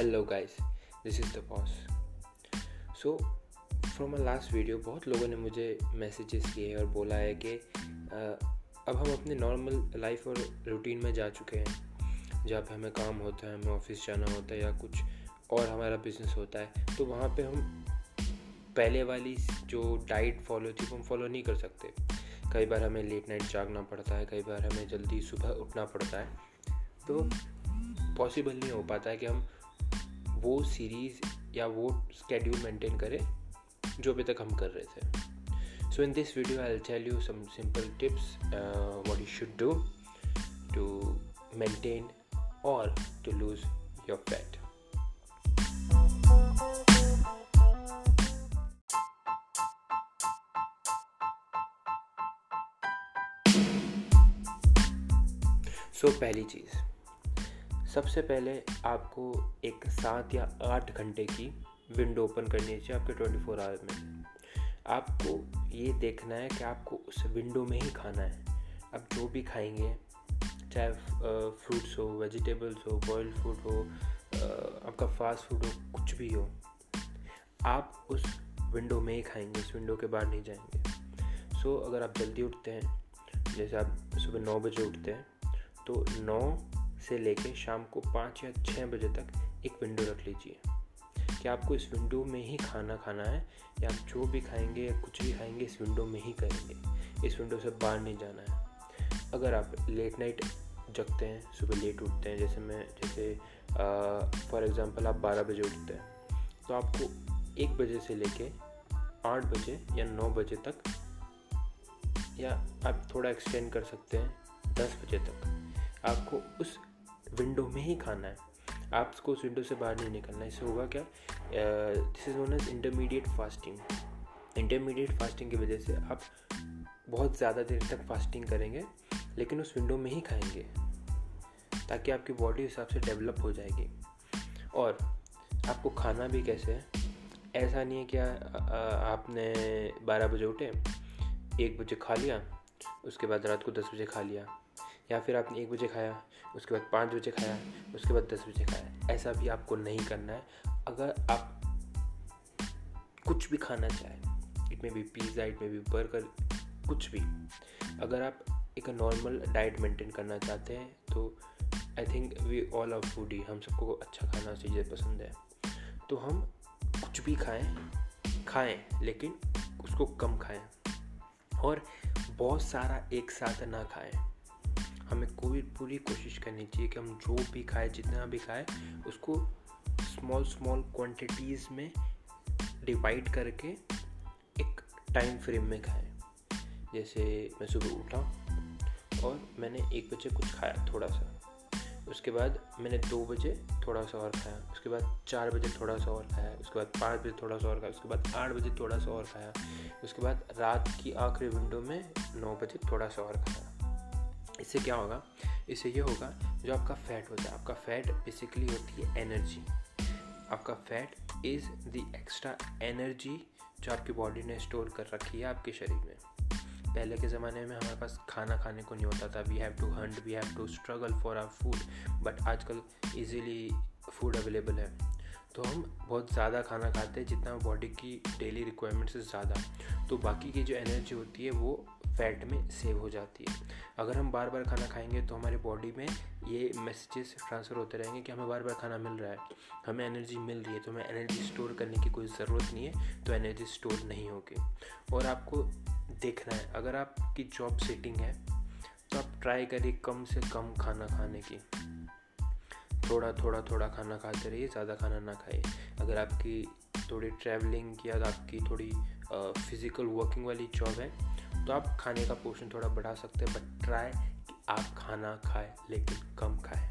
Hello guys this is the boss so from a last video बहुत लोगों ने मुझे मैसेजेस किए और बोला है कि अब हम अपने नॉर्मल लाइफ और रूटीन में जा चुके हैं। जहाँ पे हमें काम होता है, हमें ऑफ़िस जाना होता है या कुछ और हमारा बिज़नेस होता है तो वहाँ पे हम पहले वाली जो डाइट फॉलो थी, वो हम फॉलो नहीं कर सकते। कई बार हमें लेट नाइट जागना पड़ता है, कई बार हमें जल्दी सुबह उठना पड़ता है। तो पॉसिबल नहीं हो पाता है कि हम वो सीरीज़ या वो स्केड्यूल मेंटेन करें जो अभी तक हम कर रहे थे। So in this video I tell you some simple tips what you should do to maintain और to lose your fat so so, पहली चीज़। सबसे पहले आपको एक सात या आठ घंटे की विंडो ओपन करनी चाहिए आपके ट्वेंटी फोर आवर में आपको ये देखना है कि आपको उस विंडो में ही खाना है। अब जो भी खाएँगे चाहे फ्रूट्स हो वेजिटेबल्स हो बॉइल्ड फ़ूड हो आपका फास्ट फ़ूड हो कुछ भी हो आप उस विंडो में ही खाएँगे उस विंडो के बाहर नहीं जाएँगे। सो so, अगर आप जल्दी उठते हैं जैसे आप सुबह नौ बजे उठते हैं तो नौ से लेके शाम को पाँच या छः बजे तक एक विंडो रख लीजिए। कि आपको इस विंडो में ही खाना खाना है, या आप जो भी खाएँगे या कुछ भी खाएँगे, इस विंडो में ही करेंगे। इस विंडो से बाहर नहीं जाना है। अगर आप लेट नाइट जगते हैं, सुबह लेट उठते हैं, जैसे मैं, जैसे फॉर एग्ज़ाम्पल आप बारह बजे उठते हैं तो आपको एक बजे से लेके आठ बजे या नौ बजे तक, या आप थोड़ा एक्सटेंड कर सकते हैं दस बजे तक। आपको उस विंडो में ही खाना है। आपको उस विंडो से बाहर नहीं निकलना। इससे होगा क्या? This is known as intermediate fasting intermediate fasting की वजह से आप बहुत ज़्यादा देर तक फास्टिंग करेंगे, लेकिन उस विंडो में ही खाएँगे, ताकि आपकी बॉडी हिसाब से डेवलप हो जाएगी। और आपको खाना भी कैसे है? ऐसा नहीं है कि आपने बारह बजे उठे, एक बजे खा लिया, उसके बाद रात को दस बजे खा लिया। या फिर आपने एक बजे खाया, उसके बाद पाँच बजे खाया, उसके बाद दस बजे खाया, ऐसा भी आपको नहीं करना है। अगर आप कुछ भी खाना चाहें, इट में भी पिज़्ज़ा इट में भी बर्गर कुछ भी, अगर आप एक नॉर्मल डाइट मेंटेन करना चाहते हैं तो I think we all are foodie हम सबको अच्छा खाना चीज़ें पसंद है। तो हम कुछ भी खाएँ खाएँ, लेकिन उसको कम खाएँ, और बहुत सारा एक साथ ना खाएँ। हमें कोई पूरी कोशिश करनी चाहिए कि हम जो भी खाए, जितना भी खाए, उसको स्मॉल स्मॉल क्वांटिटीज़ में डिवाइड करके एक टाइम फ्रेम में खाएँ। जैसे मैं सुबह उठा और मैंने एक बजे कुछ खाया थोड़ा सा उसके बाद मैंने दो बजे थोड़ा सा और खाया। उसके बाद चार बजे थोड़ा सा और खाया। उसके बाद पाँच बजे थोड़ा सा और खाया। उसके बाद आठ बजे थोड़ा सा और खाया। उसके बाद रात की आखिरी विंडो में नौ बजे थोड़ा सा और खाया। इससे क्या होगा? इससे ये होगा, जो आपका फैट होता है, आपका फैट बेसिकली होती है एनर्जी आपका fat is the extra energy जो आपकी बॉडी ने स्टोर कर रखी है आपके शरीर में. पहले के ज़माने में हमारे पास खाना खाने को नहीं होता था. We have to hunt we have to struggle for our food but आजकल इजीली फ़ूड अवेलेबल है. तो हम बहुत ज़्यादा खाना खाते हैं, जितना बॉडी की डेली रिक्वायरमेंट से ज़्यादा। तो बाकी की जो एनर्जी होती है, वो फैट में सेव हो जाती है। अगर हम बार बार खाना खाएँगे तो हमारे बॉडी में ये मैसेजेस ट्रांसफ़र होते रहेंगे कि हमें बार बार खाना मिल रहा है। हमें एनर्जी मिल रही है तो हमें एनर्जी स्टोर करने की कोई ज़रूरत नहीं है तो एनर्जी स्टोर नहीं होगी। और आपको देखना है, अगर आपकी जॉब सेटिंग है तो आप ट्राई करिए कम से कम खाना खाने की। थोड़ा थोड़ा थोड़ा खाना खाते रहिए, ज़्यादा खाना ना खाइए। अगर आपकी थोड़ी ट्रैवलिंग या आपकी थोड़ी फ़िज़िकल वर्किंग वाली जॉब है तो आप खाने का पोर्शन थोड़ा बढ़ा सकते हैं बट ट्राई कि आप खाना खाएँ, लेकिन कम खाएँ।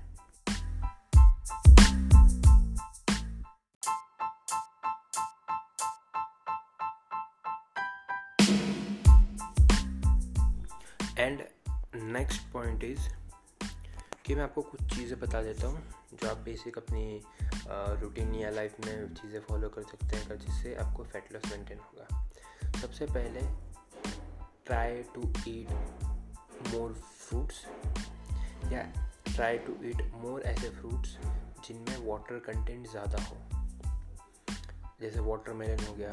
एंड नेक्स्ट पॉइंट इज़ कि मैं आपको कुछ चीज़ें बता देता हूँ, जो आप बेसिक अपनी रूटीन या लाइफ में चीज़ें फॉलो कर सकते हैं, जिससे आपको फैट लॉस मेंटेन होगा। सबसे पहले try to eat more fruits या ट्राई टू ईट मोर ऐसे फ्रूट्स जिनमें वाटर कंटेंट ज़्यादा हो। जैसे वाटर मेलन हो गया,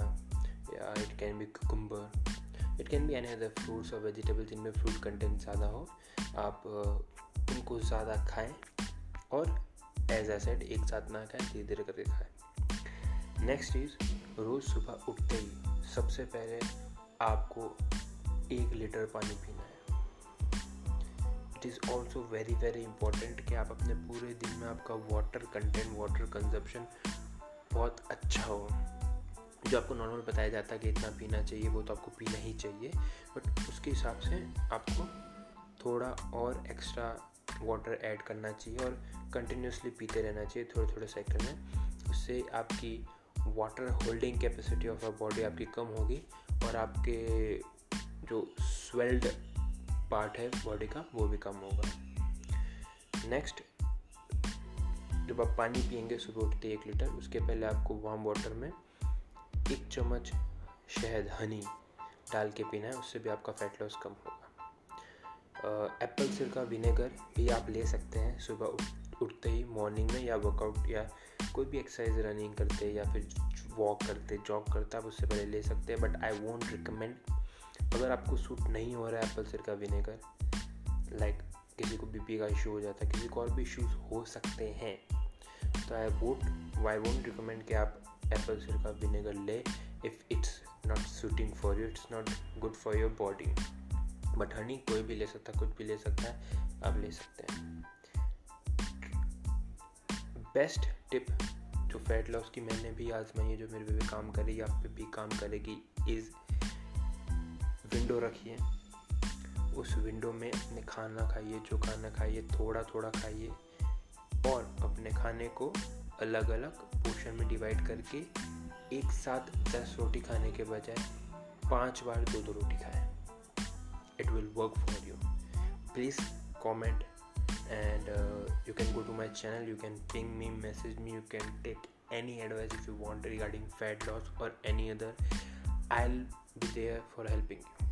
या it can be cucumber it can be any other fruits और वेजिटेबल जिनमें फ्रूट कंटेंट ज़्यादा हो। आप उनको ज़्यादा खाएँ और एज ए सेड एक साथ ना खाएँ, धीरे धीरे करके खाएँ। नेक्स्ट इज़ रोज़ सुबह उठते ही सबसे पहले आपको एक लीटर पानी पीना है। It is also very very important कि आप अपने पूरे दिन में आपका वाटर कंटेंट वाटर कंजप्शन बहुत अच्छा हो। जो आपको नॉर्मल बताया जाता है कि इतना पीना चाहिए, वो तो आपको पीना ही चाहिए बट उसके हिसाब से आपको थोड़ा और एक्स्ट्रा वाटर ऐड करना चाहिए और कंटिन्यूसली पीते रहना चाहिए थोड़े थोड़े साइकिल में। उससे आपकी water holding capacity of a body आपकी कम होगी और आपके जो स्वेल्ड पार्ट है बॉडी का, वो भी कम होगा। नेक्स्ट जब आप पानी पियेंगे सुबह उठते एक लीटर उसके पहले आपको वार्म वाटर में एक चम्मच शहद, हनी डाल के पीना है, उससे भी आपका फैट लॉस कम होगा। एप्पल सिर का विनेगर भी आप ले सकते हैं सुबह उठते ही मॉर्निंग में या वर्कआउट या कोई भी एक्सरसाइज रनिंग करते या फिर वॉक करते जॉग करते, आप उससे पहले ले सकते हैं बट आई वोंट रिकमेंड अगर आपको सूट नहीं हो रहा है एप्पल सिर का विनेगर लाइक किसी को बीपी का इशू हो जाता है, किसी को और भी इश्यूज़ हो सकते हैं तो I what I won't recommend कि आप सिर का विनेगर ले if it's not suiting for you it's not good for your body but honey कोई भी ले सकता है कुछ भी ले सकता है आप ले सकते हैं बेस्ट टिप जो फैट लॉस की मैंने भी आजमाई है जो मेरे पे भी काम करेगी आप पे भी काम करेगी इज़ विंडो रखिए उस विंडो में अपने खाना खाइए जो खाना खाइए थोड़ा थोड़ा खाइए और अपने खाने को अलग अलग पोर्शन में डिवाइड करके एक साथ दस रोटी खाने के बजाय पाँच बार दो दो रोटी खाएँ। It will work for you please comment and you can go to my channel you can ping me message me you can take any advice if you want regarding fat loss और any other I'll be there for helping you